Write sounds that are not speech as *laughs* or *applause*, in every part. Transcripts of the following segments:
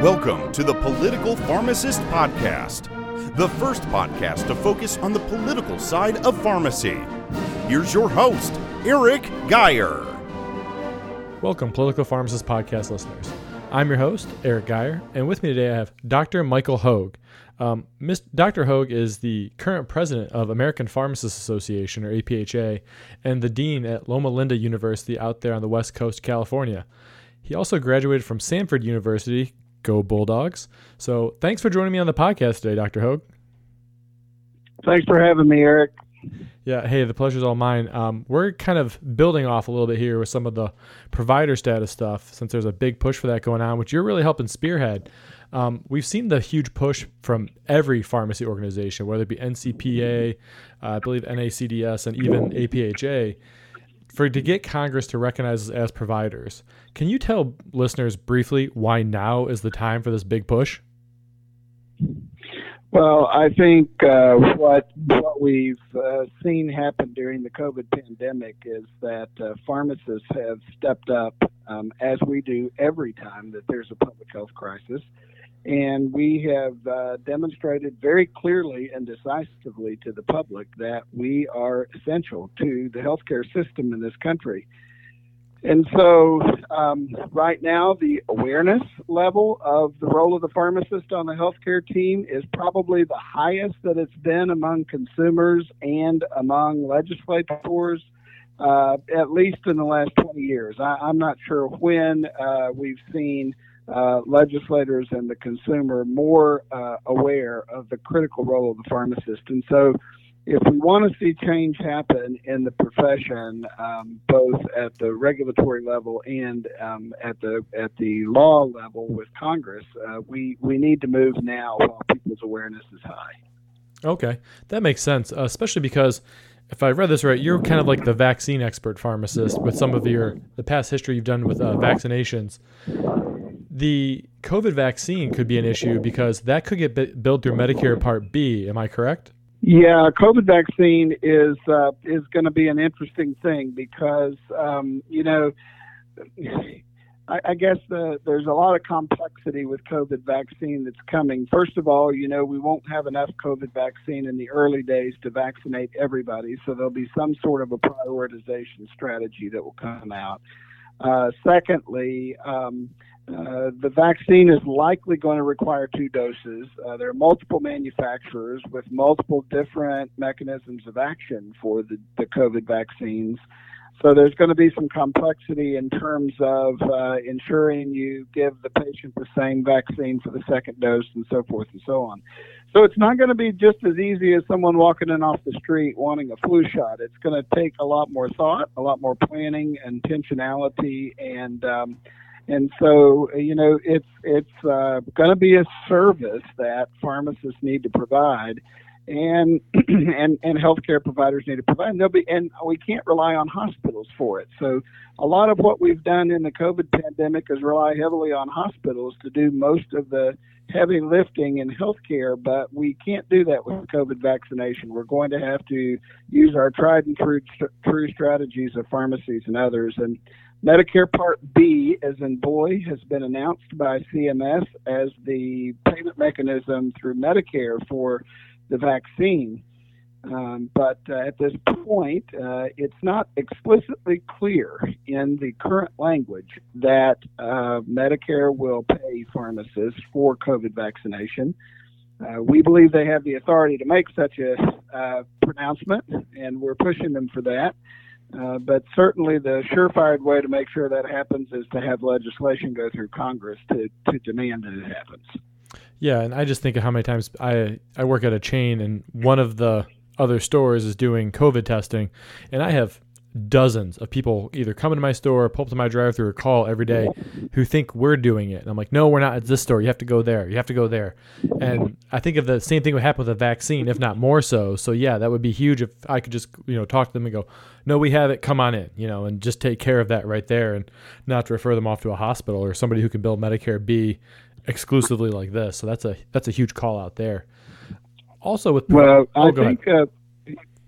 Welcome to the Political Pharmacist Podcast, the first podcast to focus on the political side of pharmacy. Here's your host, Eric Geyer. Welcome, Political Pharmacist Podcast listeners. I'm your host, Eric Geyer, and with me today I have Dr. Michael Hogue. Um, Dr. Hogue is the current president of American Pharmacists Association, or APHA, and the dean at Loma Linda University out there on the west coast, California. He also graduated from Samford University, Go Bulldogs. So thanks for joining me on the podcast today, Dr. Hogue. Thanks for having me, Eric. Yeah, hey, the pleasure's all mine. Um, we're kind of building off a little bit here with some of the provider status stuff since there's a big push for that going on, which you're really helping spearhead. Um, we've seen the huge push from every pharmacy organization, whether it be NCPA, uh, I believe NACDS, and even APHA, for to get Congress to recognize us as providers. Can you tell listeners briefly why now is the time for this big push? Well, I think uh, what what we've uh, seen happen during the COVID pandemic is that uh, pharmacists have stepped up, um, as we do every time that there's a public health crisis, and we have uh, demonstrated very clearly and decisively to the public that we are essential to the healthcare system in this country. And so, um, right now, the awareness level of the role of the pharmacist on the healthcare team is probably the highest that it's been among consumers and among legislators, uh, at least in the last 20 years. I, am not sure when uh, we've seen uh, legislators and the consumer more uh, aware of the critical role of the pharmacist. And so, if we want to see change happen in the profession, um, both at the regulatory level and um, at the at the law level with Congress, uh, we we need to move now while people's awareness is high. Okay, that makes sense, uh, especially because if I read this right, you're kind of like the vaccine expert pharmacist with some of your the past history you've done with uh, vaccinations. The COVID vaccine could be an issue because that could get billed through Medicare Part B. Am I correct? Yeah, COVID vaccine is uh, is going to be an interesting thing because um, you know, I, I guess the, there's a lot of complexity with COVID vaccine that's coming. First of all, you know, we won't have enough COVID vaccine in the early days to vaccinate everybody, so there'll be some sort of a prioritization strategy that will come out. Uh, secondly. Um, uh, the vaccine is likely going to require two doses. Uh, there are multiple manufacturers with multiple different mechanisms of action for the, the COVID vaccines. So there's going to be some complexity in terms of uh, ensuring you give the patient the same vaccine for the second dose and so forth and so on. So it's not going to be just as easy as someone walking in off the street wanting a flu shot. It's going to take a lot more thought, a lot more planning, intentionality, and um, and so you know it's it's uh, going to be a service that pharmacists need to provide and *clears throat* and and healthcare providers need to provide. And, be, and we can't rely on hospitals for it. So a lot of what we've done in the covid pandemic is rely heavily on hospitals to do most of the heavy lifting in healthcare but we can't do that with covid vaccination. We're going to have to use our tried and true, true strategies of pharmacies and others. And Medicare Part B, as in boy, has been announced by CMS as the payment mechanism through Medicare for the vaccine. Um, but uh, at this point, uh, it's not explicitly clear in the current language that uh, Medicare will pay pharmacists for COVID vaccination. Uh, we believe they have the authority to make such a uh, pronouncement, and we're pushing them for that. Uh, but certainly, the surefire way to make sure that happens is to have legislation go through Congress to, to demand that it happens. Yeah, and I just think of how many times I I work at a chain, and one of the other stores is doing COVID testing, and I have dozens of people either come into my store, pull up to my drive-through, or call every day who think we're doing it. And I'm like, no, we're not at this store. You have to go there. You have to go there. And I think if the same thing would happen with a vaccine, if not more so. So yeah, that would be huge if I could just you know talk to them and go, no, we have it. Come on in, you know, and just take care of that right there, and not to refer them off to a hospital or somebody who can bill Medicare B exclusively like this. So that's a that's a huge call out there. Also with well, oh, I think. Uh,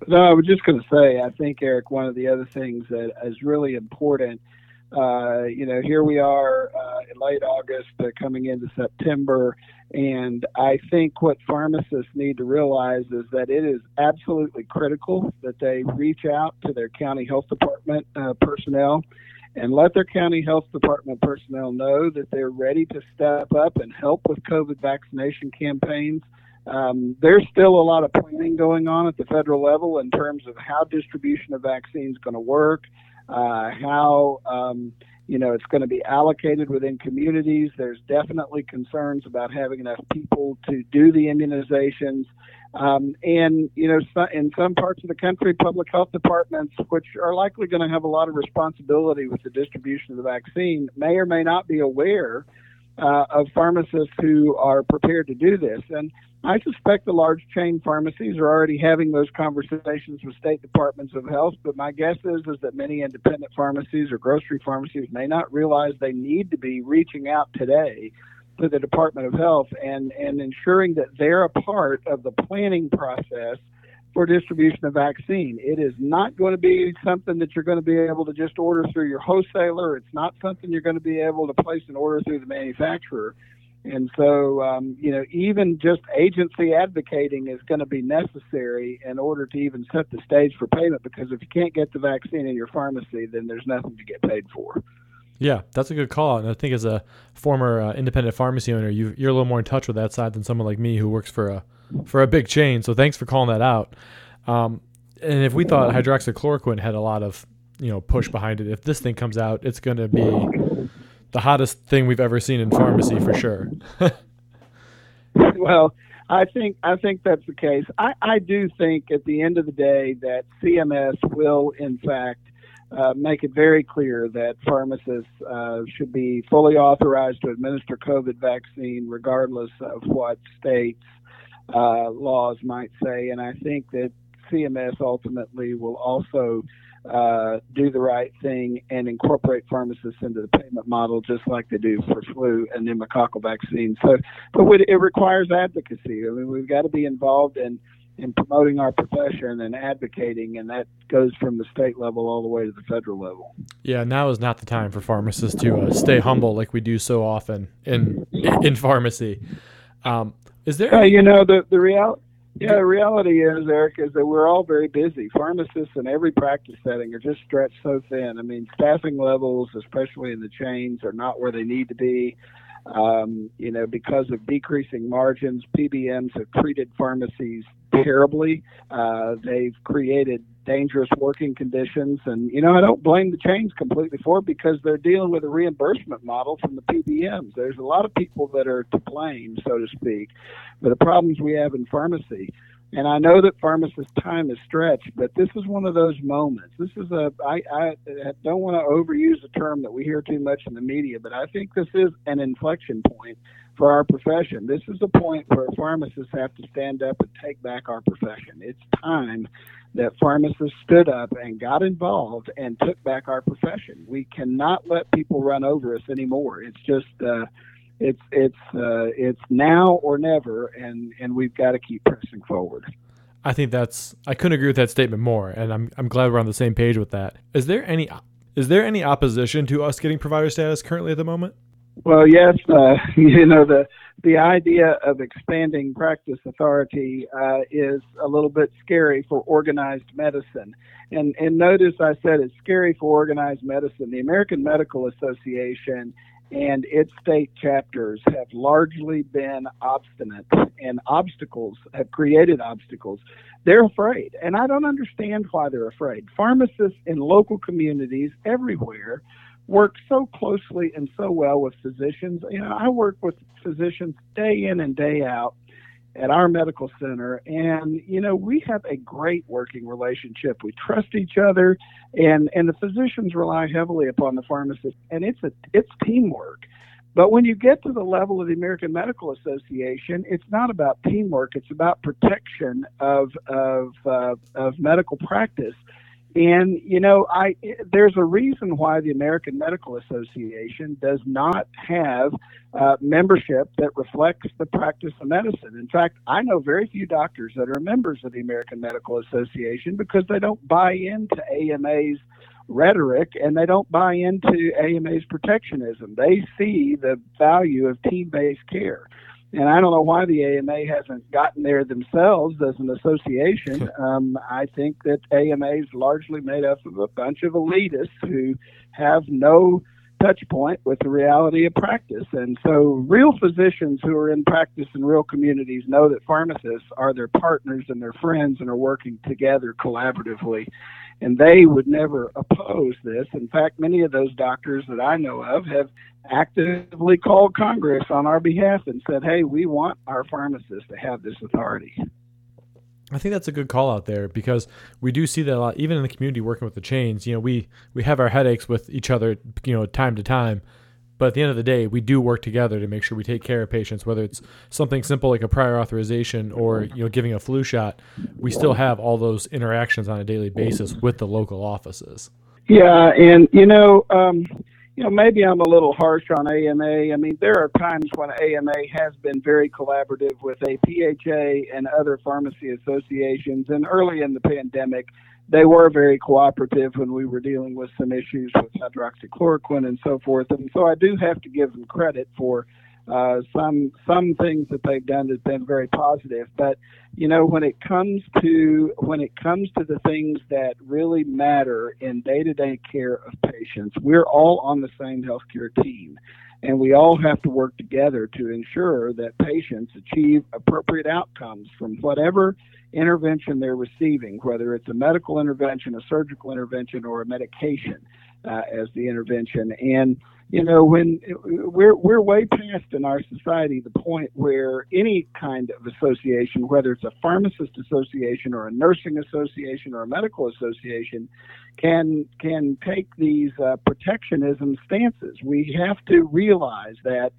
no, I was just going to say, I think, Eric, one of the other things that is really important uh, you know, here we are uh, in late August, uh, coming into September, and I think what pharmacists need to realize is that it is absolutely critical that they reach out to their county health department uh, personnel and let their county health department personnel know that they're ready to step up and help with COVID vaccination campaigns. Um, there's still a lot of planning going on at the federal level in terms of how distribution of vaccines is going to work, uh, how um, you know it's going to be allocated within communities. There's definitely concerns about having enough people to do the immunizations. Um, and you know, in some parts of the country, public health departments, which are likely going to have a lot of responsibility with the distribution of the vaccine, may or may not be aware uh, of pharmacists who are prepared to do this. And I suspect the large chain pharmacies are already having those conversations with state departments of health. But my guess is is that many independent pharmacies or grocery pharmacies may not realize they need to be reaching out today to the Department of Health and and ensuring that they're a part of the planning process for distribution of vaccine. It is not going to be something that you're going to be able to just order through your wholesaler. It's not something you're going to be able to place an order through the manufacturer. And so, um, you know, even just agency advocating is going to be necessary in order to even set the stage for payment because if you can't get the vaccine in your pharmacy, then there's nothing to get paid for. Yeah, that's a good call. And I think as a former uh, independent pharmacy owner, you, you're a little more in touch with that side than someone like me who works for a for a big chain. So thanks for calling that out. Um, and if we thought hydroxychloroquine had a lot of you know push behind it, if this thing comes out, it's going to be the hottest thing we've ever seen in pharmacy for sure. well, I think I think that's the case. I, I do think at the end of the day that CMS will in fact uh, make it very clear that pharmacists uh, should be fully authorized to administer COVID vaccine regardless of what states uh, laws might say. And I think that CMS ultimately will also uh, do the right thing and incorporate pharmacists into the payment model, just like they do for flu and pneumococcal vaccines. So, but it requires advocacy. I mean, we've got to be involved in in promoting our profession and advocating, and that goes from the state level all the way to the federal level. Yeah, now is not the time for pharmacists to uh, stay humble like we do so often in in pharmacy. Um, is there? Uh, you know, the the reality yeah, the reality is, Eric, is that we're all very busy. Pharmacists in every practice setting are just stretched so thin. I mean, staffing levels, especially in the chains, are not where they need to be. Um, you know, because of decreasing margins, PBMs have treated pharmacies terribly. Uh, they've created dangerous working conditions. And, you know, I don't blame the chains completely for it because they're dealing with a reimbursement model from the PBMs. There's a lot of people that are to blame, so to speak, for the problems we have in pharmacy. And I know that pharmacists' time is stretched, but this is one of those moments. This is a, I, I don't want to overuse a term that we hear too much in the media, but I think this is an inflection point for our profession. This is a point where pharmacists have to stand up and take back our profession. It's time that pharmacists stood up and got involved and took back our profession. We cannot let people run over us anymore. It's just uh, it's it's uh, it's now or never, and and we've got to keep pressing forward. I think that's I couldn't agree with that statement more, and I'm I'm glad we're on the same page with that. Is there any is there any opposition to us getting provider status currently at the moment? Well, yes, uh, *laughs* you know the the idea of expanding practice authority uh, is a little bit scary for organized medicine. And and notice I said it's scary for organized medicine. The American Medical Association and its state chapters have largely been obstinate and obstacles have created obstacles. They're afraid, and I don't understand why they're afraid. Pharmacists in local communities everywhere work so closely and so well with physicians. You know, I work with physicians day in and day out at our medical center and you know we have a great working relationship we trust each other and and the physicians rely heavily upon the pharmacist and it's a it's teamwork but when you get to the level of the American Medical Association, it's not about teamwork; it's about protection of of uh, of medical practice. And you know, I there's a reason why the American Medical Association does not have uh, membership that reflects the practice of medicine. In fact, I know very few doctors that are members of the American Medical Association because they don't buy into AMA's rhetoric and they don't buy into AMA's protectionism. They see the value of team based care. And I don't know why the AMA hasn't gotten there themselves as an association. *laughs* Um, I think that AMA is largely made up of a bunch of elitists who have no touch point with the reality of practice. And so, real physicians who are in practice in real communities know that pharmacists are their partners and their friends and are working together collaboratively. And they would never oppose this. In fact, many of those doctors that I know of have actively called Congress on our behalf and said, hey, we want our pharmacists to have this authority. I think that's a good call out there because we do see that a lot, even in the community working with the chains. You know, we we have our headaches with each other, you know, time to time, but at the end of the day, we do work together to make sure we take care of patients. Whether it's something simple like a prior authorization or you know giving a flu shot, we still have all those interactions on a daily basis with the local offices. Yeah, and you know, um, you know, maybe I'm a little harsh on AMA. I mean, there are times when AMA has been very collaborative with APHA and other pharmacy associations. And early in the pandemic, they were very cooperative when we were dealing with some issues with hydroxychloroquine and so forth. And so I do have to give them credit for uh, some some things that they've done that's been very positive. But you know, when it comes to when it comes to the things that really matter in day-to-day care of patients, we're all on the same healthcare team. And we all have to work together to ensure that patients achieve appropriate outcomes from whatever intervention they're receiving, whether it's a medical intervention, a surgical intervention, or a medication uh, as the intervention. And you know, when we're we're way past in our society the point where any kind of association, whether it's a pharmacist association or a nursing association or a medical association, can can take these uh, protectionism stances. We have to realize that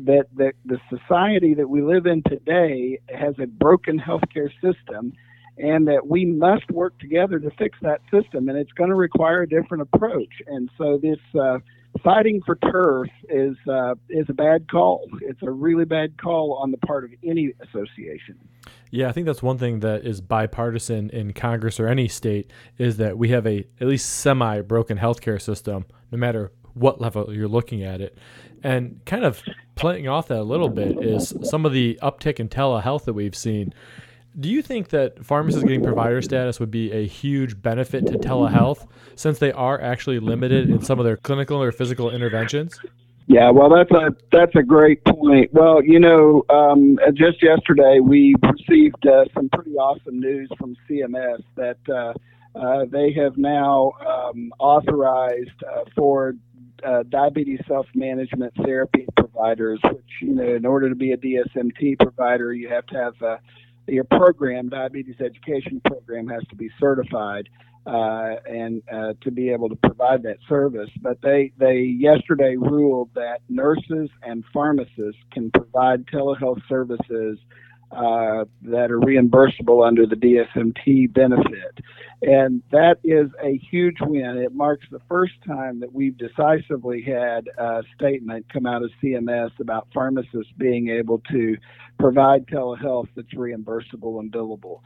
that that the society that we live in today has a broken healthcare system and that we must work together to fix that system and it's going to require a different approach and so this uh, fighting for turf is uh, is a bad call. It's a really bad call on the part of any association. Yeah, I think that's one thing that is bipartisan in Congress or any state is that we have a at least semi broken healthcare system, no matter what level you're looking at it. And kind of playing off that a little bit is some of the uptick in telehealth that we've seen. Do you think that pharmacists getting provider status would be a huge benefit to telehealth since they are actually limited in some of their clinical or physical interventions? Yeah, well, that's a that's a great point. Well, you know, um, just yesterday we received uh, some pretty awesome news from CMS that uh, uh, they have now um, authorized uh, for uh, diabetes self-management therapy providers, which you know, in order to be a DSMT provider, you have to have uh, your program, diabetes education program, has to be certified uh, and uh, to be able to provide that service. But they they yesterday ruled that nurses and pharmacists can provide telehealth services uh, that are reimbursable under the DSMT benefit. And that is a huge win. It marks the first time that we've decisively had a statement come out of CMS about pharmacists being able to provide telehealth that's reimbursable and billable.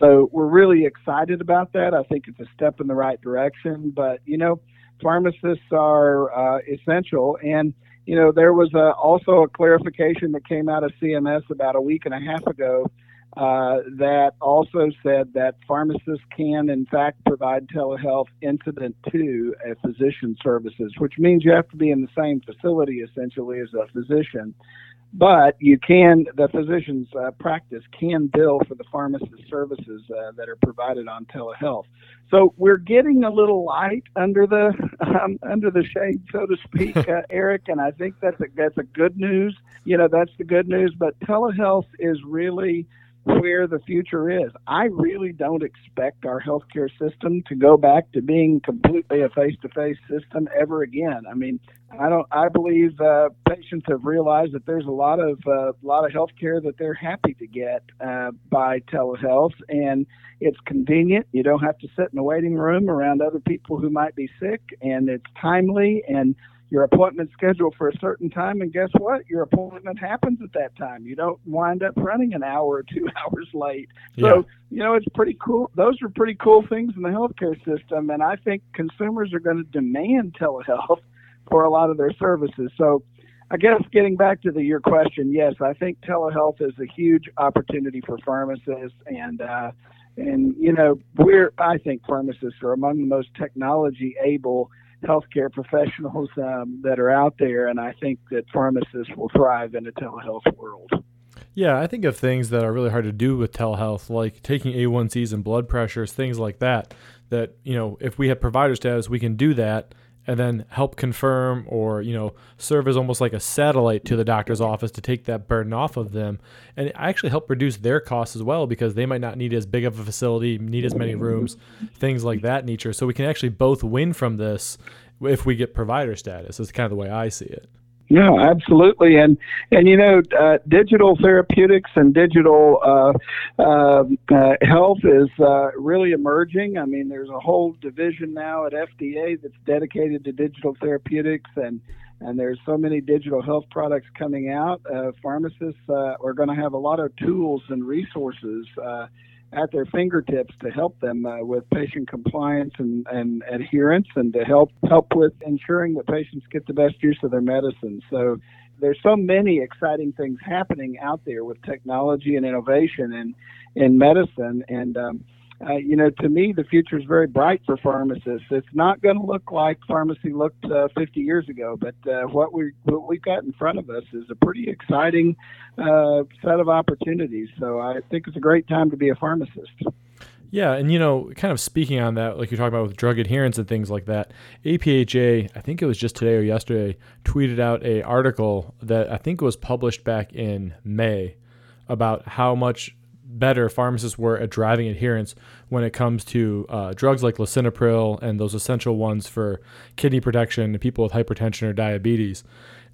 So we're really excited about that. I think it's a step in the right direction. But, you know, pharmacists are uh, essential. And you know, there was a, also a clarification that came out of CMS about a week and a half ago uh, that also said that pharmacists can, in fact, provide telehealth incident to a physician services, which means you have to be in the same facility essentially as a physician. But you can, the physician's uh, practice can bill for the pharmacist services uh, that are provided on telehealth. So we're getting a little light under the um, under the shade, so to speak, *laughs* uh, Eric, and I think that's a, that's a good news. You know, that's the good news. But telehealth is really where the future is. I really don't expect our healthcare system to go back to being completely a face-to-face system ever again. I mean, I don't. I believe uh, patients have realized that there's a lot of uh, lot of healthcare that they're happy to get uh, by telehealth, and it's convenient. You don't have to sit in a waiting room around other people who might be sick, and it's timely and your appointment scheduled for a certain time, and guess what? Your appointment happens at that time. You don't wind up running an hour or two *laughs* hours late. So, Yeah. you know, it's pretty cool. Those are pretty cool things in the healthcare system, and I think consumers are going to demand telehealth *laughs* for a lot of their services. So, I guess getting back to the, your question, yes, I think telehealth is a huge opportunity for pharmacists, and uh, and you know, we're I think pharmacists are among the most technology able healthcare professionals um, that are out there, and I think that pharmacists will thrive in a telehealth world. Yeah, I think of things that are really hard to do with telehealth, like taking A1Cs and blood pressures, things like that. That, you know, if we have provider status, we can do that and then help confirm or, you know, serve as almost like a satellite to the doctor's office to take that burden off of them. And actually help reduce their costs as well because they might not need as big of a facility, need as many rooms, things like that nature. So we can actually both win from this if we get provider status, is kind of the way I see it. No, absolutely, and and you know, uh, digital therapeutics and digital uh, uh, uh, health is uh, really emerging. I mean, there's a whole division now at FDA that's dedicated to digital therapeutics, and and there's so many digital health products coming out. Uh, pharmacists uh, are going to have a lot of tools and resources. At their fingertips to help them uh, with patient compliance and, and adherence and to help help with ensuring that patients get the best use of their medicine. So there's so many exciting things happening out there with technology and innovation in in medicine and um, uh, you know, to me, the future is very bright for pharmacists. It's not going to look like pharmacy looked uh, 50 years ago, but uh, what we what we've got in front of us is a pretty exciting uh, set of opportunities. So I think it's a great time to be a pharmacist. Yeah, and you know, kind of speaking on that, like you're talking about with drug adherence and things like that, APHA, I think it was just today or yesterday, tweeted out a article that I think was published back in May about how much better pharmacists were at driving adherence when it comes to uh, drugs like lisinopril and those essential ones for kidney protection and people with hypertension or diabetes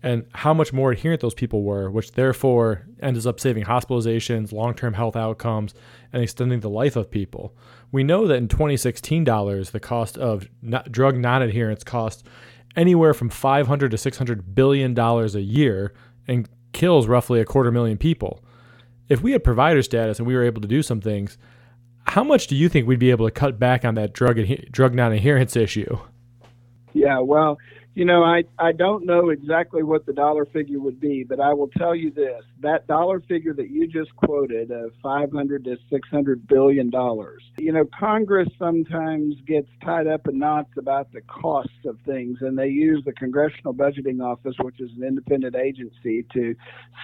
and how much more adherent those people were, which therefore ends up saving hospitalizations, long term health outcomes, and extending the life of people. We know that in 2016 dollars, the cost of not, drug non adherence cost anywhere from 500 to 600 billion dollars a year and kills roughly a quarter million people. If we had provider status and we were able to do some things, how much do you think we'd be able to cut back on that drug adhe- drug non adherence issue? Yeah, well, you know, I, I don't know exactly what the dollar figure would be, but I will tell you this: that dollar figure that you just quoted of 500 to 600 billion dollars. You know, Congress sometimes gets tied up in knots about the costs of things, and they use the Congressional Budgeting Office, which is an independent agency, to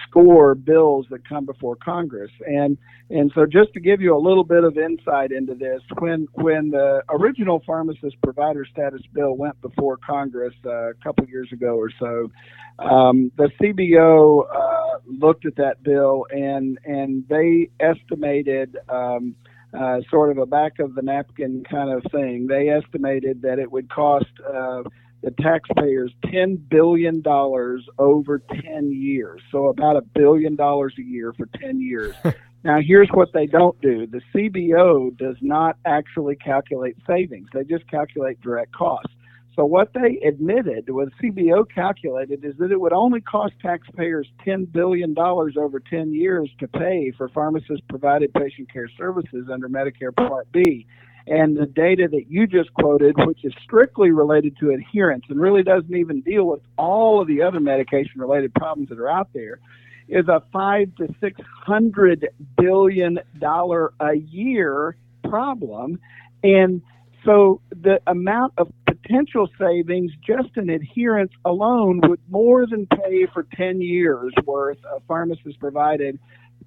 score bills that come before Congress. And and so, just to give you a little bit of insight into this, when when the original pharmacist provider status bill went before Congress. Uh, a couple years ago or so. Um, the CBO uh, looked at that bill and and they estimated um, uh, sort of a back of the napkin kind of thing. They estimated that it would cost uh, the taxpayers ten billion dollars over ten years, so about a billion dollars a year for ten years. *laughs* Now, here's what they don't do. The CBO does not actually calculate savings. They just calculate direct costs. So what they admitted, what CBO calculated, is that it would only cost taxpayers $10 billion over 10 years to pay for pharmacist-provided patient care services under Medicare Part B. And the data that you just quoted, which is strictly related to adherence and really doesn't even deal with all of the other medication-related problems that are out there, is a five to six hundred billion dollar a year problem, and so the amount of potential savings just in adherence alone would more than pay for 10 years worth of pharmacist provided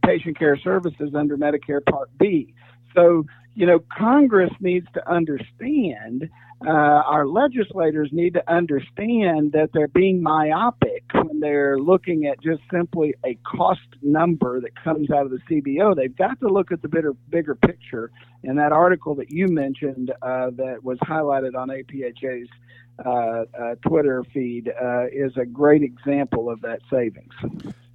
patient care services under Medicare Part B. So, you know, Congress needs to understand, uh, our legislators need to understand that they're being myopic when they're looking at just simply a cost number that comes out of the CBO. They've got to look at the bigger, bigger picture. And that article that you mentioned uh, that was highlighted on APHA's uh, uh, Twitter feed uh, is a great example of that savings.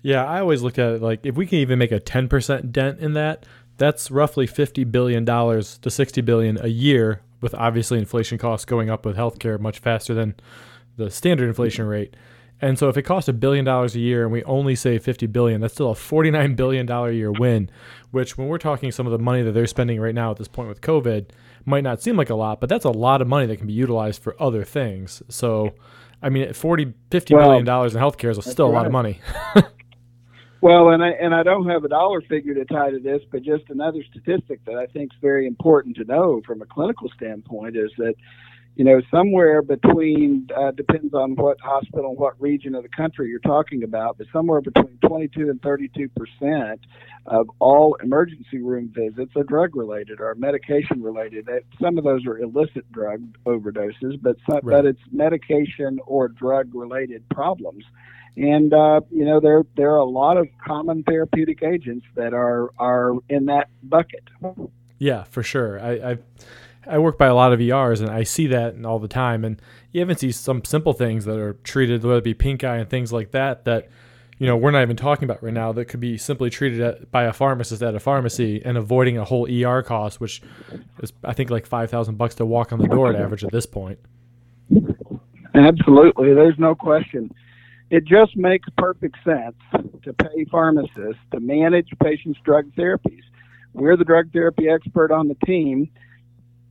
Yeah, I always looked at it like if we can even make a 10% dent in that, that's roughly 50 billion dollars to 60 billion a year with obviously inflation costs going up with healthcare much faster than the standard inflation rate. And so if it costs a billion dollars a year and we only save 50 billion, that's still a 49 billion dollar a year win, which when we're talking some of the money that they're spending right now at this point with COVID might not seem like a lot, but that's a lot of money that can be utilized for other things. So I mean 40 50 well, billion dollars in healthcare is still a lot of money. *laughs* well, and I and I don't have a dollar figure to tie to this, but just another statistic that I think is very important to know from a clinical standpoint is that you know, somewhere between uh, depends on what hospital, what region of the country you're talking about, but somewhere between 22 and 32 percent of all emergency room visits are drug related or medication related. Some of those are illicit drug overdoses, but some, right. but it's medication or drug related problems. And uh, you know there there are a lot of common therapeutic agents that are are in that bucket. Yeah, for sure. I, I I work by a lot of ERs and I see that all the time. And you even see some simple things that are treated, whether it be pink eye and things like that, that you know we're not even talking about right now. That could be simply treated at, by a pharmacist at a pharmacy and avoiding a whole ER cost, which is I think like five thousand bucks to walk on the door at average at this point. Absolutely, there's no question. It just makes perfect sense to pay pharmacists to manage patients' drug therapies. We're the drug therapy expert on the team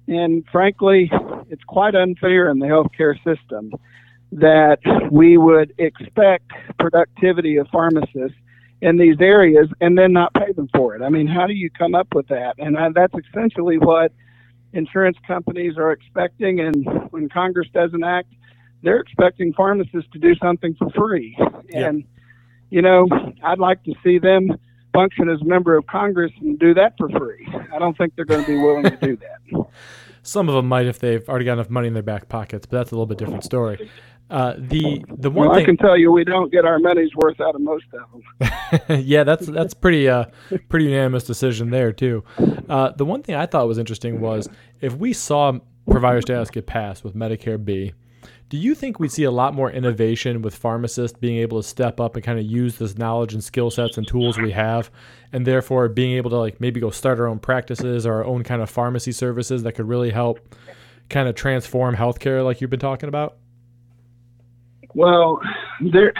and frankly, it's quite unfair in the healthcare system that we would expect productivity of pharmacists in these areas and then not pay them for it. I mean, how do you come up with that? And that's essentially what insurance companies are expecting. And when Congress doesn't act, they're expecting pharmacists to do something for free. And, you know, I'd like to see them function as a member of Congress and do that for free. I don't think they're going to be willing to do that. *laughs* Some of them might if they've already got enough money in their back pockets, but that's a little bit different story. Uh, the the one well, thing I can tell you, we don't get our money's worth out of most of them. *laughs* yeah, that's that's pretty uh, pretty unanimous decision there too. Uh, the one thing I thought was interesting was if we saw provider status get passed with Medicare B, do you think we'd see a lot more innovation with pharmacists being able to step up and kind of use this knowledge and skill sets and tools we have, and therefore being able to like maybe go start our own practices or our own kind of pharmacy services that could really help kind of transform healthcare, like you've been talking about? Well, there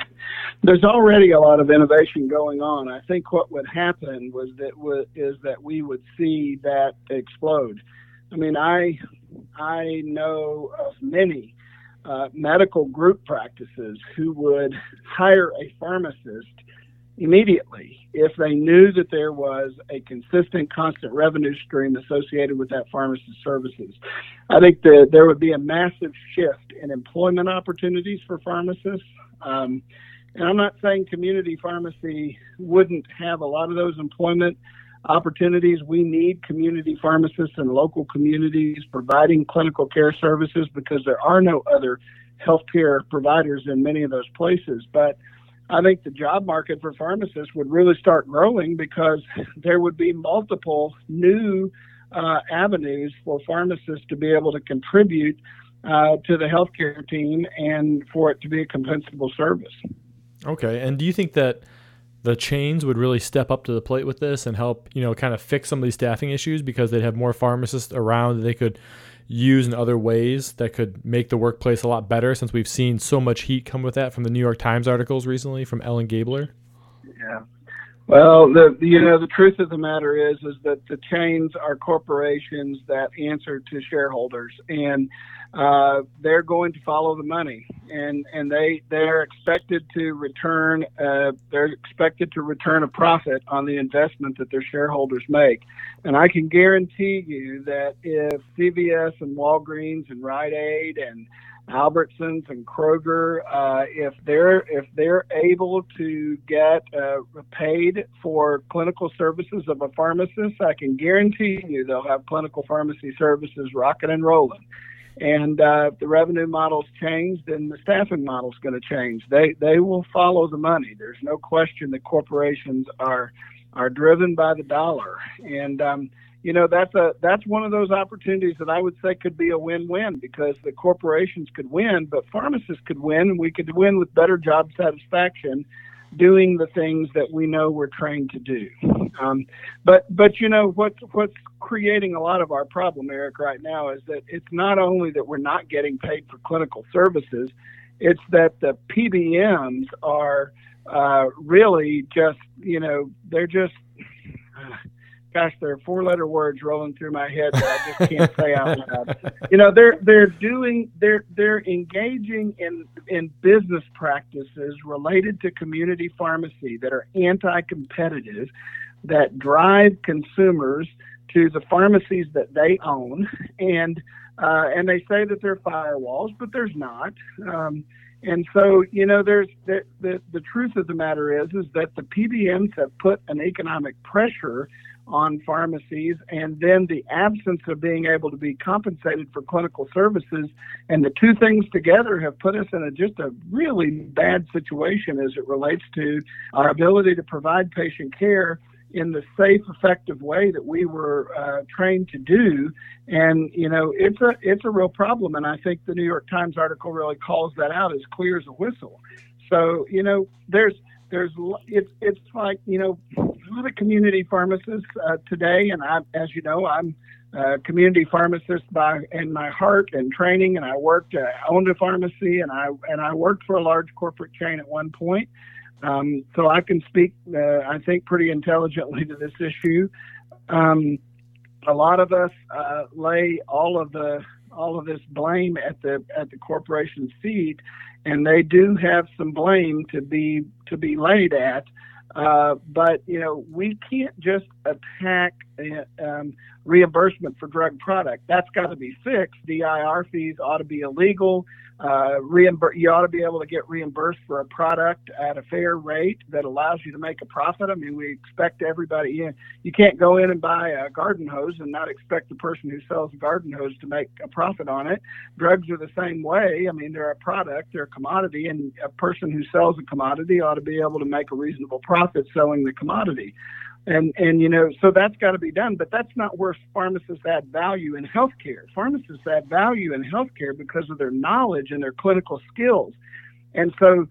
there's already a lot of innovation going on. I think what would happen was that is that we would see that explode. I mean, I I know of many uh, medical group practices who would hire a pharmacist immediately if they knew that there was a consistent, constant revenue stream associated with that pharmacist services. I think that there would be a massive shift in employment opportunities for pharmacists. Um, and I'm not saying community pharmacy wouldn't have a lot of those employment opportunities. We need community pharmacists in local communities providing clinical care services because there are no other healthcare providers in many of those places. But I think the job market for pharmacists would really start growing because *laughs* there would be multiple new uh, avenues for pharmacists to be able to contribute uh, to the healthcare team and for it to be a compensable service. Okay. And do you think that the chains would really step up to the plate with this and help, you know, kind of fix some of these staffing issues because they'd have more pharmacists around that they could use in other ways that could make the workplace a lot better since we've seen so much heat come with that from the New York Times articles recently from Ellen Gabler? Yeah. Well, the you know the truth of the matter is is that the chains are corporations that answer to shareholders, and uh, they're going to follow the money, and and they they're expected to return uh, they're expected to return a profit on the investment that their shareholders make, and I can guarantee you that if CVS and Walgreens and Rite Aid and Albertsons and Kroger, uh, if they're if they're able to get uh, paid for clinical services of a pharmacist, I can guarantee you they'll have clinical pharmacy services rocking and rolling. And uh, if the revenue model's changed, then the staffing model's going to change. They they will follow the money. There's no question that corporations are are driven by the dollar, and um, you know that's a that's one of those opportunities that I would say could be a win-win because the corporations could win, but pharmacists could win, and we could win with better job satisfaction, doing the things that we know we're trained to do. Um, but but you know what's what's creating a lot of our problem, Eric, right now is that it's not only that we're not getting paid for clinical services, It's that the PBMs are uh, really just, you know, they're just, gosh, there are four-letter words rolling through my head that I just can't say out loud. You know, they're they're doing they're they're engaging in in business practices related to community pharmacy that are anti-competitive, that drive consumers to the pharmacies that they own, and uh, and they say that they're firewalls, but there's not. Um, and so, you know, there's the, the, the truth of the matter is is that the PBMs have put an economic pressure on pharmacies, and then the absence of being able to be compensated for clinical services, and the two things together have put us in a, just a really bad situation as it relates to our ability to provide patient care in the safe, effective way that we were uh, trained to do. And you know, it's a it's a real problem. And I think the New York Times article really calls that out as clear as a whistle. So you know, there's there's it's it's like you know lot of community pharmacists uh, today, and I, as you know, I'm a community pharmacist by in my heart and training, and I worked uh, owned a pharmacy, and I and I worked for a large corporate chain at one point. Um, so I can speak, uh, I think, pretty intelligently to this issue. Um, a lot of us uh, lay all of the all of this blame at the at the corporation's feet, and they do have some blame to be to be laid at. Uh, but you know, we can't just attack uh, um, reimbursement for drug product. That's got to be fixed. DIR fees ought to be illegal uh, reimbur- you ought to be able to get reimbursed for a product at a fair rate that allows you to make a profit. I mean, we expect everybody, know, you can't go in and buy a garden hose and not expect the person who sells a garden hose to make a profit on it. Drugs are the same way. I mean, they're a product, they're a commodity, and a person who sells a commodity ought to be able to make a reasonable profit selling the commodity and and you know so that's got to be done but that's not where pharmacists add value in healthcare. Pharmacists add value in healthcare because of their knowledge and their clinical skills. And so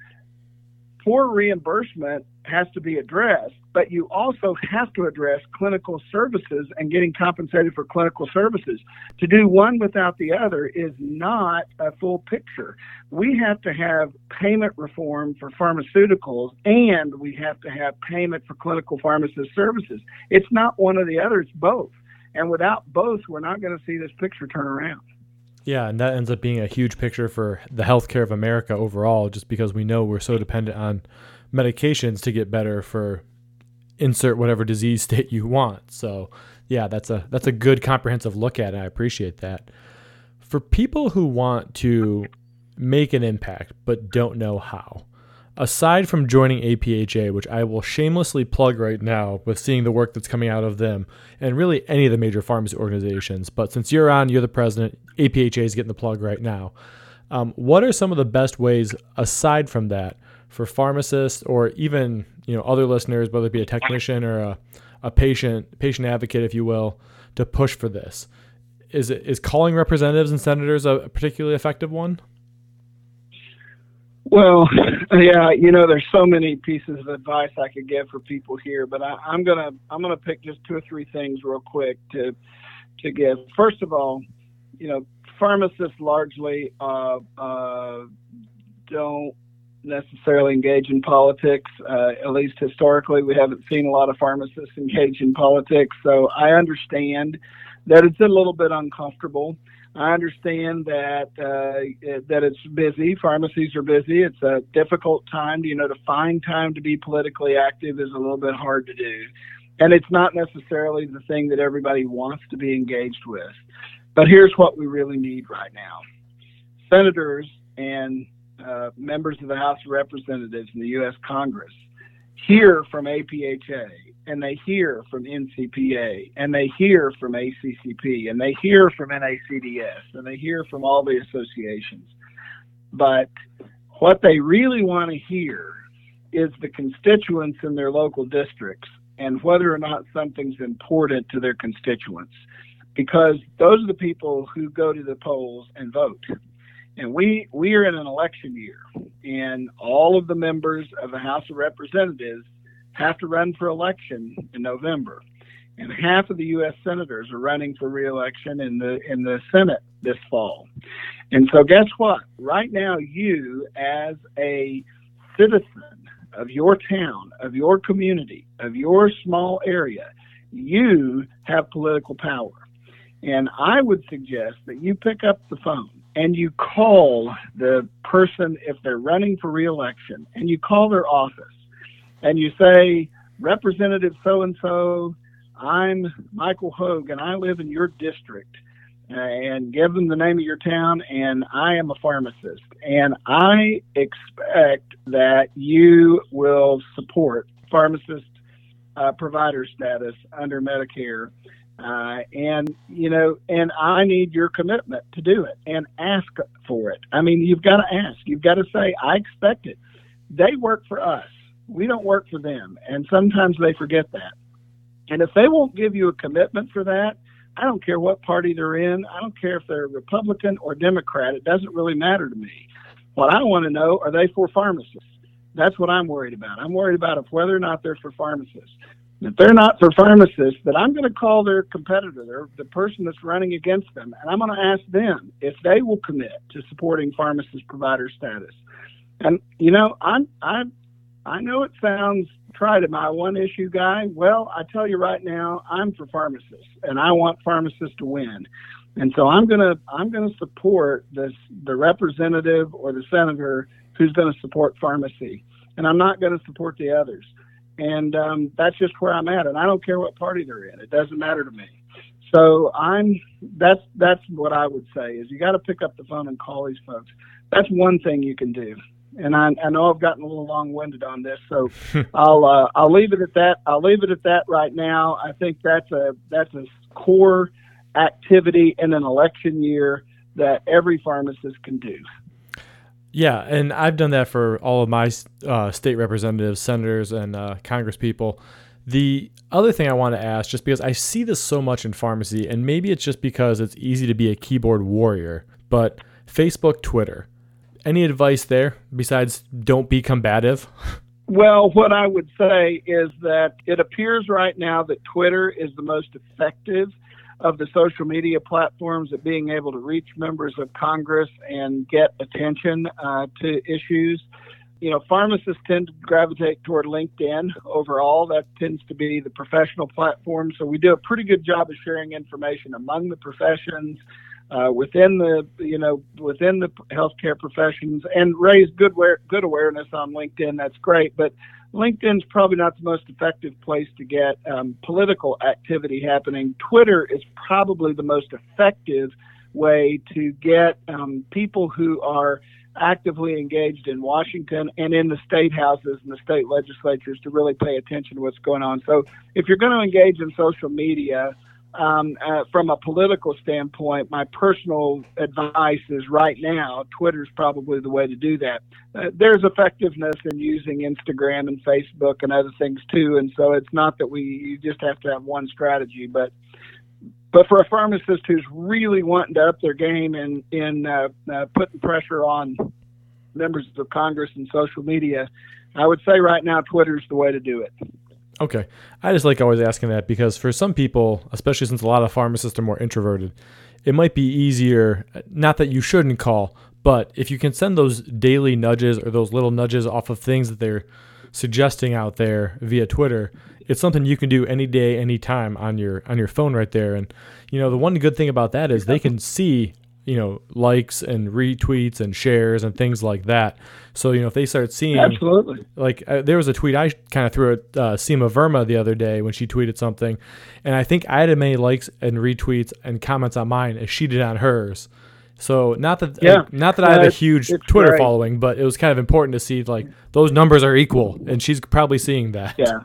poor reimbursement has to be addressed, but you also have to address clinical services and getting compensated for clinical services. To do one without the other is not a full picture. We have to have payment reform for pharmaceuticals and we have to have payment for clinical pharmacist services. It's not one or the other, it's both. And without both, we're not going to see this picture turn around. Yeah, and that ends up being a huge picture for the healthcare of America overall, just because we know we're so dependent on medications to get better for insert whatever disease *laughs* state you want. So yeah, that's a that's a good comprehensive look at it. I appreciate that. For people who want to make an impact but don't know how, aside from joining APHA, which I will shamelessly plug right now with seeing the work that's coming out of them and really any of the major pharmacy organizations, but since you're on, you're the president, APHA is getting the plug right now. Um, what are some of the best ways aside from that for pharmacists or even you know other listeners, whether it be a technician or a, a patient patient advocate, if you will, to push for this? Is it is calling representatives and senators a particularly effective one? Well, *laughs* yeah, you know, there's so many pieces of advice I could give for people here, but I, am gonna I'm gonna pick just two or three things real quick to to give. First of all, you know, pharmacists largely uh, uh, don't necessarily engage in politics. Uh, at least historically, we haven't seen a lot of pharmacists engage in politics. So I understand that it's a little bit uncomfortable. I understand that uh, that it's busy. Pharmacies are busy. It's a difficult time. You know, to find time to be politically active is a little bit hard to do, and it's not necessarily the thing that everybody wants to be engaged with. But here's what we really need right now: senators and uh, members of the House of Representatives in the U.S. Congress hear from APHA and they hear from NCPA and they hear from ACCP and they hear from NACDS and they hear from all the associations. But what they really want to hear is the constituents in their local districts and whether or not something's important to their constituents because those are the people who go to the polls and vote and we we are in an election year, and all of the members of the House of Representatives have to run for election in November. and half of the U.S. senators are running for reelection in the in the Senate this fall. And so, guess what? Right now, you as a citizen of your town, of your community, of your small area, you have political power. And I would suggest that you pick up the phone and you call the person if they're running for reelection and you call their office and you say, Representative so and so, I'm Michael Hogue and I live in your district. And give them the name of your town, and I am a pharmacist. And I expect that you will support pharmacist uh, provider status under Medicare. Uh, and you know, and I need your commitment to do it and ask for it. I mean, you've got to ask. You've got to say, I expect it. They work for us. We don't work for them, and sometimes they forget that. And if they won't give you a commitment for that, I don't care what party they're in. I don't care if they're Republican or Democrat. It doesn't really matter to me. What I want to know are they for pharmacists? That's what I'm worried about. I'm worried about if whether or not they're for pharmacists. If they're not for pharmacists, then I'm going to call their competitor, the person that's running against them, and I'm going to ask them if they will commit to supporting pharmacist provider status. And you know, I'm I I know it sounds tried am I one issue guy? Well, I tell you right now, I'm for pharmacists, and I want pharmacists to win. And so I'm gonna I'm gonna support this the representative or the senator who's going to support pharmacy, and I'm not going to support the others. And um, that's just where I'm at, and I don't care what party they're in. It doesn't matter to me. So I'm that's that's what I would say is you got to pick up the phone and call these folks. That's one thing you can do and I, I know I've gotten a little long-winded on this, so *laughs* I'll uh, I'll leave it at that. I'll leave it at that right now. I think that's a that's a core activity in an election year that every pharmacist can do. Yeah, and I've done that for all of my uh, state representatives, senators, and uh, Congress people. The other thing I want to ask, just because I see this so much in pharmacy, and maybe it's just because it's easy to be a keyboard warrior, but Facebook, Twitter any advice there besides don't be combative? Well, what I would say is that it appears right now that Twitter is the most effective of the social media platforms of being able to reach members of Congress and get attention uh, to issues. You know, pharmacists tend to gravitate toward LinkedIn overall. That tends to be the professional platform. So we do a pretty good job of sharing information among the professions uh, within the you know within the healthcare professions and raise good good awareness on LinkedIn. That's great, but LinkedIn's probably not the most effective place to get um, political activity happening. Twitter is probably the most effective way to get um, people who are actively engaged in Washington and in the state houses and the state legislatures to really pay attention to what's going on. So if you're going to engage in social media, um, uh, from a political standpoint, my personal advice is right now, Twitter is probably the way to do that. Uh, there's effectiveness in using Instagram and Facebook and other things too, and so it's not that we you just have to have one strategy, but but for a pharmacist who's really wanting to up their game in in uh, uh, putting pressure on members of Congress and social media, I would say right now Twitter's the way to do it. Okay. I just like always asking that because for some people, especially since a lot of pharmacists are more introverted, it might be easier, not that you shouldn't call, but if you can send those daily nudges or those little nudges off of things that they're suggesting out there via Twitter, it's something you can do any day, any time on your on your phone right there. And you know, the one good thing about that is they can see you know likes and retweets and shares and things like that. So you know if they start seeing absolutely like uh, there was a tweet I kind of threw at uh, Seema Verma the other day when she tweeted something, and I think I had as many likes and retweets and comments on mine as she did on hers. So not that yeah. uh, not that I have a huge Twitter great. following, but it was kind of important to see like those numbers are equal, and she's probably seeing that. Yeah.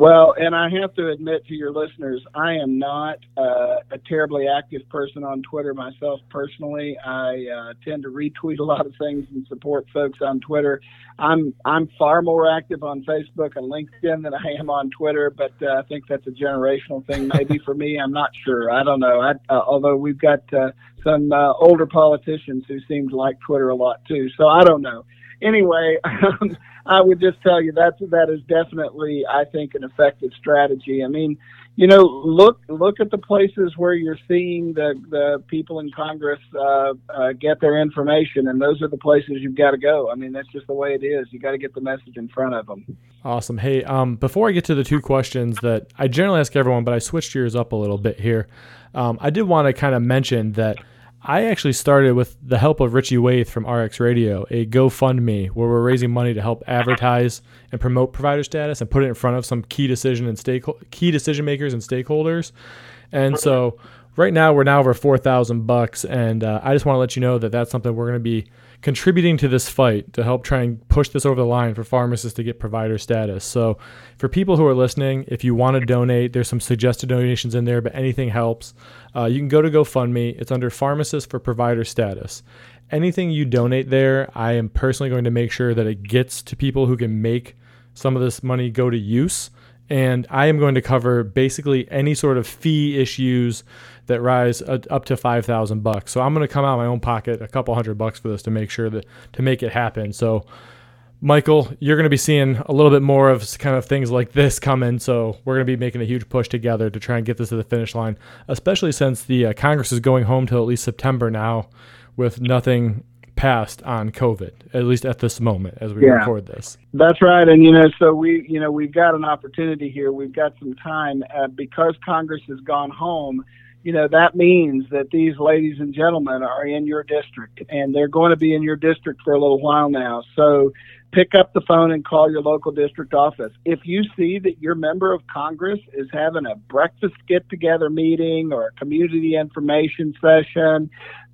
Well, and I have to admit to your listeners, I am not uh, a terribly active person on Twitter myself personally. I uh, tend to retweet a lot of things and support folks on Twitter. I'm I'm far more active on Facebook and LinkedIn than I am on Twitter, but uh, I think that's a generational thing. Maybe for me, I'm not sure. I don't know. I, uh, although we've got uh, some uh, older politicians who seem to like Twitter a lot too, so I don't know. Anyway. *laughs* Um, I would just tell you that's that is definitely, I think, an effective strategy. I mean, you know, look look at the places where you're seeing the the people in Congress uh, uh, get their information, and those are the places you've got to go. I mean, that's just the way it is. You got to get the message in front of them. Awesome. Hey, um, before I get to the two questions that I generally ask everyone, but I switched yours up a little bit here. Um, I did want to kind of mention that I actually started with the help of Richie Waith from RX Radio, a GoFundMe where we're raising money to help advertise and promote provider status and put it in front of some key decision and stake key decision makers and stakeholders. And so right now we're now over 4,000 bucks and uh, I just want to let you know that that's something we're going to be contributing to this fight to help try and push this over the line for pharmacists to get provider status. So, for people who are listening, if you want to donate, there's some suggested donations in there, but anything helps. Uh, you can go to GoFundMe. It's under Pharmacist for Provider Status. Anything you donate there, I am personally going to make sure that it gets to people who can make some of this money go to use and I am going to cover basically any sort of fee issues that rise up to five thousand bucks. So I'm going to come out of my own pocket a couple hundred bucks for this to make sure that to make it happen. So. Michael, you're going to be seeing a little bit more of kind of things like this coming. So we're going to be making a huge push together to try and get this to the finish line, especially since the uh, Congress is going home till at least September now, with nothing passed on COVID, at least at this moment as we yeah, record this. That's right, and you know, so we, you know, we've got an opportunity here. We've got some time uh, because Congress has gone home. You know, that means that these ladies and gentlemen are in your district, and they're going to be in your district for a little while now. So pick up the phone and call your local district office. If you see that your member of Congress is having a breakfast get together meeting or a community information session,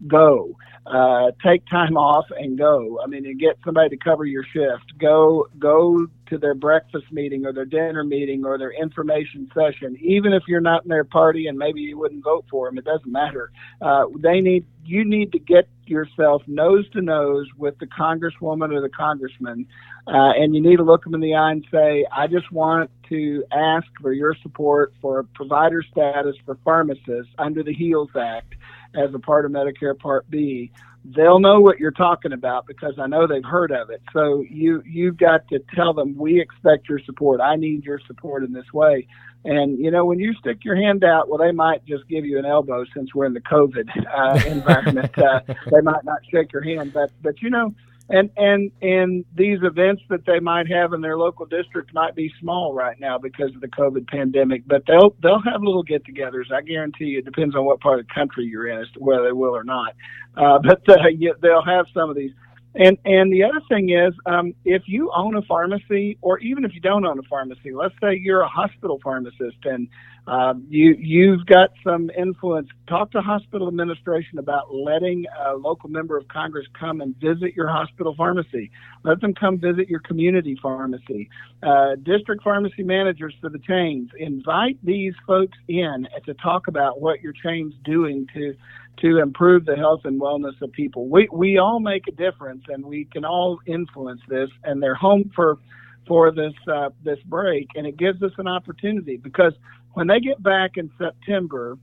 go uh, take time off and go. I mean, and get somebody to cover your shift. Go go to their breakfast meeting or their dinner meeting or their information session. Even if you're not in their party and maybe you wouldn't vote for them, it doesn't matter. Uh, they need you need to get yourself nose to nose with the congresswoman or the congressman, uh, and you need to look them in the eye and say, "I just want to ask for your support for provider status for pharmacists under the HEALS Act." As a part of Medicare Part B, they'll know what you're talking about because I know they've heard of it. So you you've got to tell them we expect your support. I need your support in this way. And you know when you stick your hand out, well, they might just give you an elbow since we're in the COVID uh, *laughs* environment. Uh, they might not shake your hand, but but you know and and and these events that they might have in their local district might be small right now because of the COVID pandemic, but they'll they'll have little get-togethers. I guarantee you. It depends on what part of the country you're in as to whether they will or not. Uh, *laughs* but uh, you, they'll have some of these. And and the other thing is, um, if you own a pharmacy, or even if you don't own a pharmacy, let's say you're a hospital pharmacist and um, you you've got some influence. Talk to hospital administration about letting a local member of Congress come and visit your hospital pharmacy. Let them come visit your community pharmacy. Uh, district pharmacy managers for the chains invite these folks in to talk about what your chain's doing to to improve the health and wellness of people. We we all make a difference, and we can all influence this. And they're home for for this uh, this break, and it gives us an opportunity because when they get back in September,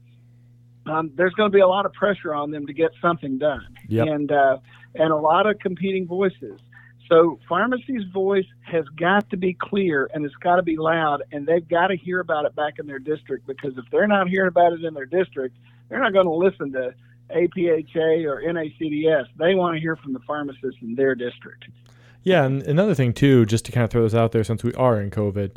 um, there's going to be a lot of pressure on them to get something done, yep. and uh, and a lot of competing voices. So pharmacy's voice has got to be clear and it's got to be loud, and they've got to hear about it back in their district because if they're not hearing about it in their district, they're not going to listen to APHA or NACDS. They want to hear from the pharmacists in their district. Yeah, and another thing too, just to kind of throw this out there, since we are in COVID,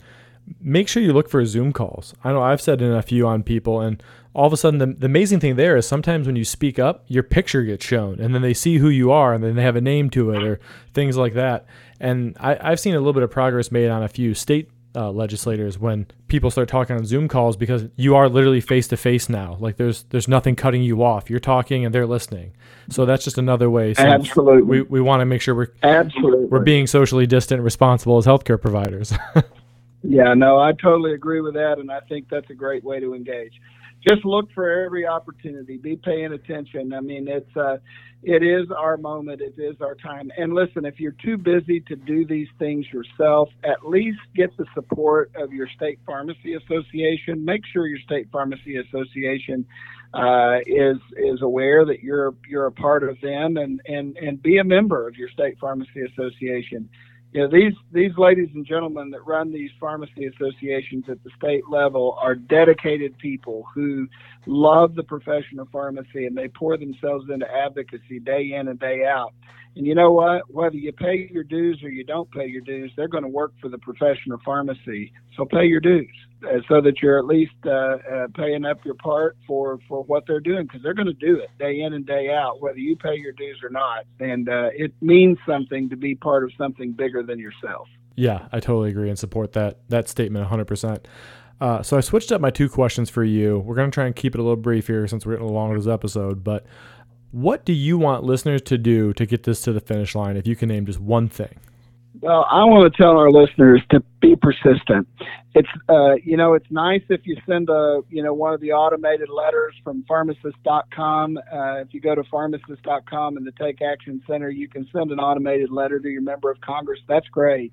make sure you look for Zoom calls. I know I've said in a few on people, and all of a sudden, the, the amazing thing there is sometimes when you speak up, your picture gets shown, and then they see who you are, and then they have a name to it, or things like that. And I, I've seen a little bit of progress made on a few state uh, legislators when people start talking on Zoom calls because you are literally face to face now. Like there's there's nothing cutting you off. You're talking and they're listening. So that's just another way. So Absolutely. We, we want to make sure we're Absolutely we're being socially distant, responsible as healthcare providers. *laughs* yeah, no, I totally agree with that, and I think that's a great way to engage just look for every opportunity. Be paying attention. I mean, it's uh, it is our moment. It is our time. And listen, if you're too busy to do these things yourself, at least get the support of your state pharmacy association. Make sure your state pharmacy association uh, is is aware that you're you're a part of them, and and and be a member of your state pharmacy association you know these these ladies and gentlemen that run these pharmacy associations at the state level are dedicated people who love the profession of pharmacy and they pour themselves into advocacy day in and day out and you know what? Whether you pay your dues or you don't pay your dues, they're going to work for the profession of pharmacy. So pay your dues uh, so that you're at least uh, uh, paying up your part for, for what they're doing because they're going to do it day in and day out, whether you pay your dues or not. And uh, it means something to be part of something bigger than yourself. Yeah, I totally agree and support that that statement 100%. Uh, so I switched up my two questions for you. We're going to try and keep it a little brief here since we're getting along this episode, but what do you want listeners to do to get this to the finish line if you can name just one thing? Well, I want to tell our listeners to be persistent. It's uh, you know it's nice if you send a you know one of the automated letters from pharmacist.com. Uh, if you go to pharmacist.com and the Take Action Center, you can send an automated letter to your member of Congress. That's great,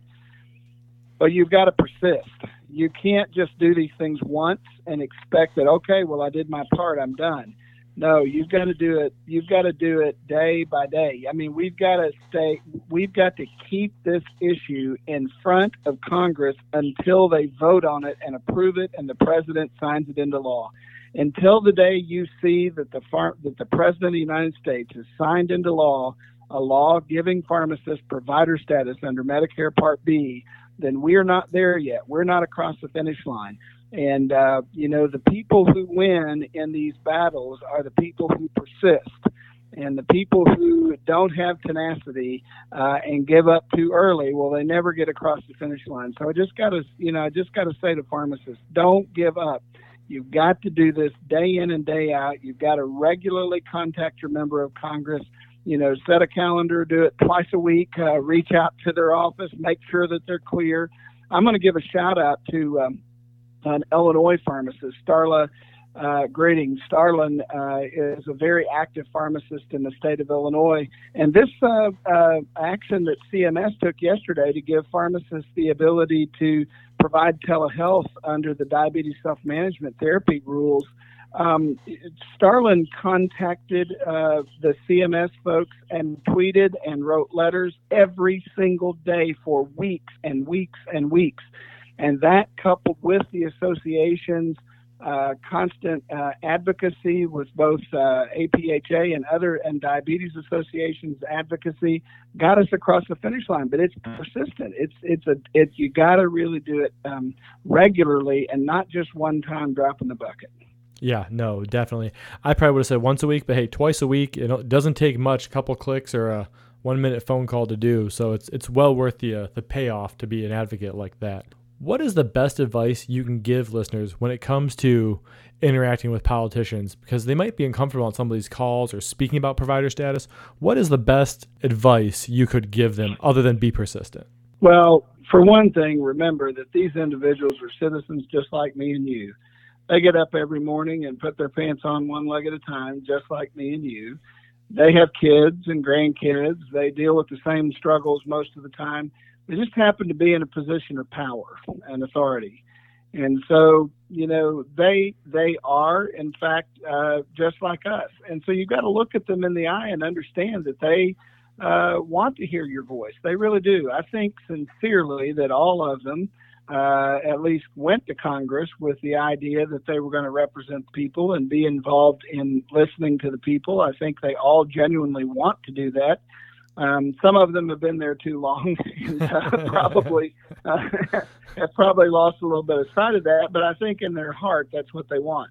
but you've got to persist. You can't just do these things once and expect that okay, well I did my part, I'm done no, you've got to do it. You've got to do it day by day. I mean, we've got to stay. We've got to keep this issue in front of Congress until they vote on it and approve it, and the president signs it into law. Until the day you see that the far, that the president of the United States has signed into law a law giving pharmacists provider status under Medicare Part B, then we're not there yet. We're not across the finish line. And, uh, you know, the people who win in these battles are the people who persist. And the people who don't have tenacity uh, and give up too early, well, they never get across the finish line. So I just got to, you know, I just got to say to pharmacists, don't give up. You've got to do this day in and day out. You've got to regularly contact your member of Congress. You know, set a calendar, do it twice a week, uh, reach out to their office, make sure that they're clear. I'm going to give a shout out to um, an Illinois pharmacist, Starla uh, Greatting. Starlin uh, is a very active pharmacist in the state of Illinois. And this uh, uh, action that CMS took yesterday to give pharmacists the ability to provide telehealth under the diabetes self management therapy rules. Um, Starlin contacted uh, the CMS folks and tweeted and wrote letters every single day for weeks and weeks and weeks. And that coupled with the association's uh, constant uh, advocacy with both uh, APHA and other and diabetes associations advocacy got us across the finish line. But it's persistent. It's it's a it's you got to really do it um, regularly and not just one time drop in the bucket. Yeah, no, definitely. I probably would have said once a week, but hey, twice a week. It doesn't take much, a couple clicks or a one minute phone call to do. So it's it's well worth the uh, the payoff to be an advocate like that. What is the best advice you can give listeners when it comes to interacting with politicians? Because they might be uncomfortable on some of these calls or speaking about provider status. What is the best advice you could give them other than be persistent? Well, for one thing, remember that these individuals are citizens just like me and you. They get up every morning and put their pants on one leg at a time, just like me and you. They have kids and grandkids. They deal with the same struggles most of the time. They just happen to be in a position of power and authority. And so, you know, they they are in fact uh, just like us. And so you've got to look at them in the eye and understand that they uh, want to hear your voice. They really do. I think sincerely that all of them uh, at least went to Congress with the idea that they were going to represent the people and be involved in listening to the people. I think they all genuinely want to do that. Um, some of them have been there too long *laughs* and uh, *laughs* probably uh, *laughs* have probably lost a little bit of sight of that. But I think in their heart, that's what they want.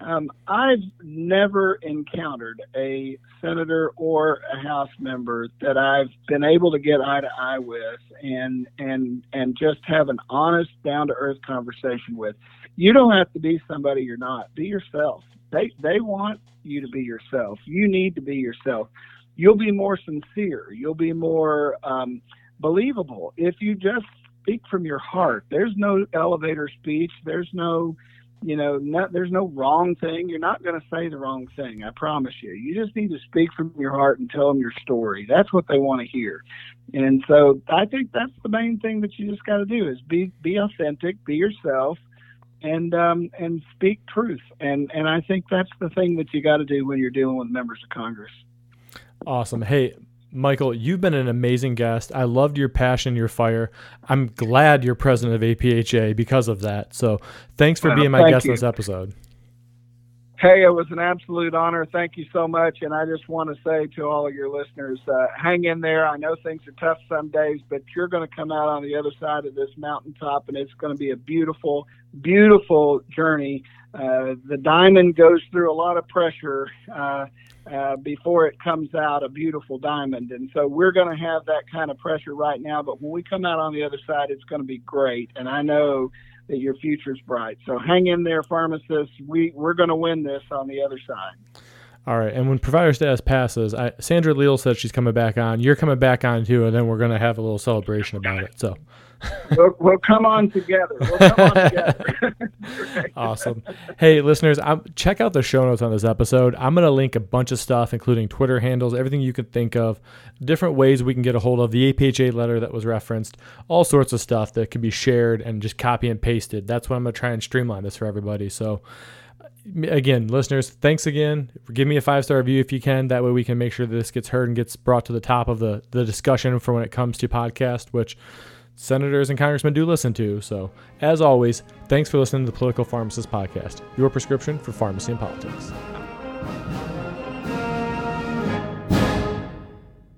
Um, I've never encountered a senator or a House member that I've been able to get eye to eye with and and and just have an honest, down to earth conversation with. You don't have to be somebody you're not. Be yourself. They they want you to be yourself. You need to be yourself you'll be more sincere. You'll be more um, believable if you just speak from your heart. There's no elevator speech. There's no, you know, not, there's no wrong thing. You're not going to say the wrong thing. I promise you. You just need to speak from your heart and tell them your story. That's what they want to hear. And so I think that's the main thing that you just got to do is be be authentic, be yourself, and um, and speak truth. And and I think that's the thing that you got to do when you're dealing with members of Congress. Awesome. Hey, Michael, you've been an amazing guest. I loved your passion, your fire. I'm glad you're president of APHA because of that. So thanks for Well, being my guest you. in this episode. Hey, it was an absolute honor. Thank you so much. And I just want to say to all of your listeners, uh, hang in there. I know things are tough some days, but you're going to come out on the other side of this mountaintop, and it's going to be a beautiful, beautiful journey. Uh, the diamond goes through a lot of pressure uh, uh, before it comes out a beautiful diamond. And so we're going to have that kind of pressure right now, but when we come out on the other side, it's going to be great. And I know that your future's bright. So hang in there, pharmacists. We we're going to win this on the other side. All right, and when provider status passes, I, Sandra Leal said she's coming back on. You're coming back on too, and then we're gonna have a little celebration about it. So We'll, we'll come on together. We'll come on together. *laughs* *laughs* awesome. Hey, listeners, i check out the show notes on this episode. I'm going to link a bunch of stuff, including Twitter handles, everything you can think of, different ways we can get a hold of the APHA letter that was referenced, all sorts of stuff that can be shared and just copy and pasted. That's what I'm going to try and streamline this for everybody. So, again, listeners, thanks again. Give me a five star review if you can. That way we can make sure that this gets heard and gets brought to the top of the, the discussion for when it comes to podcast, which senators and congressmen do listen to. So, as always, thanks for listening to the Political Pharmacist Podcast, your prescription for pharmacy and politics.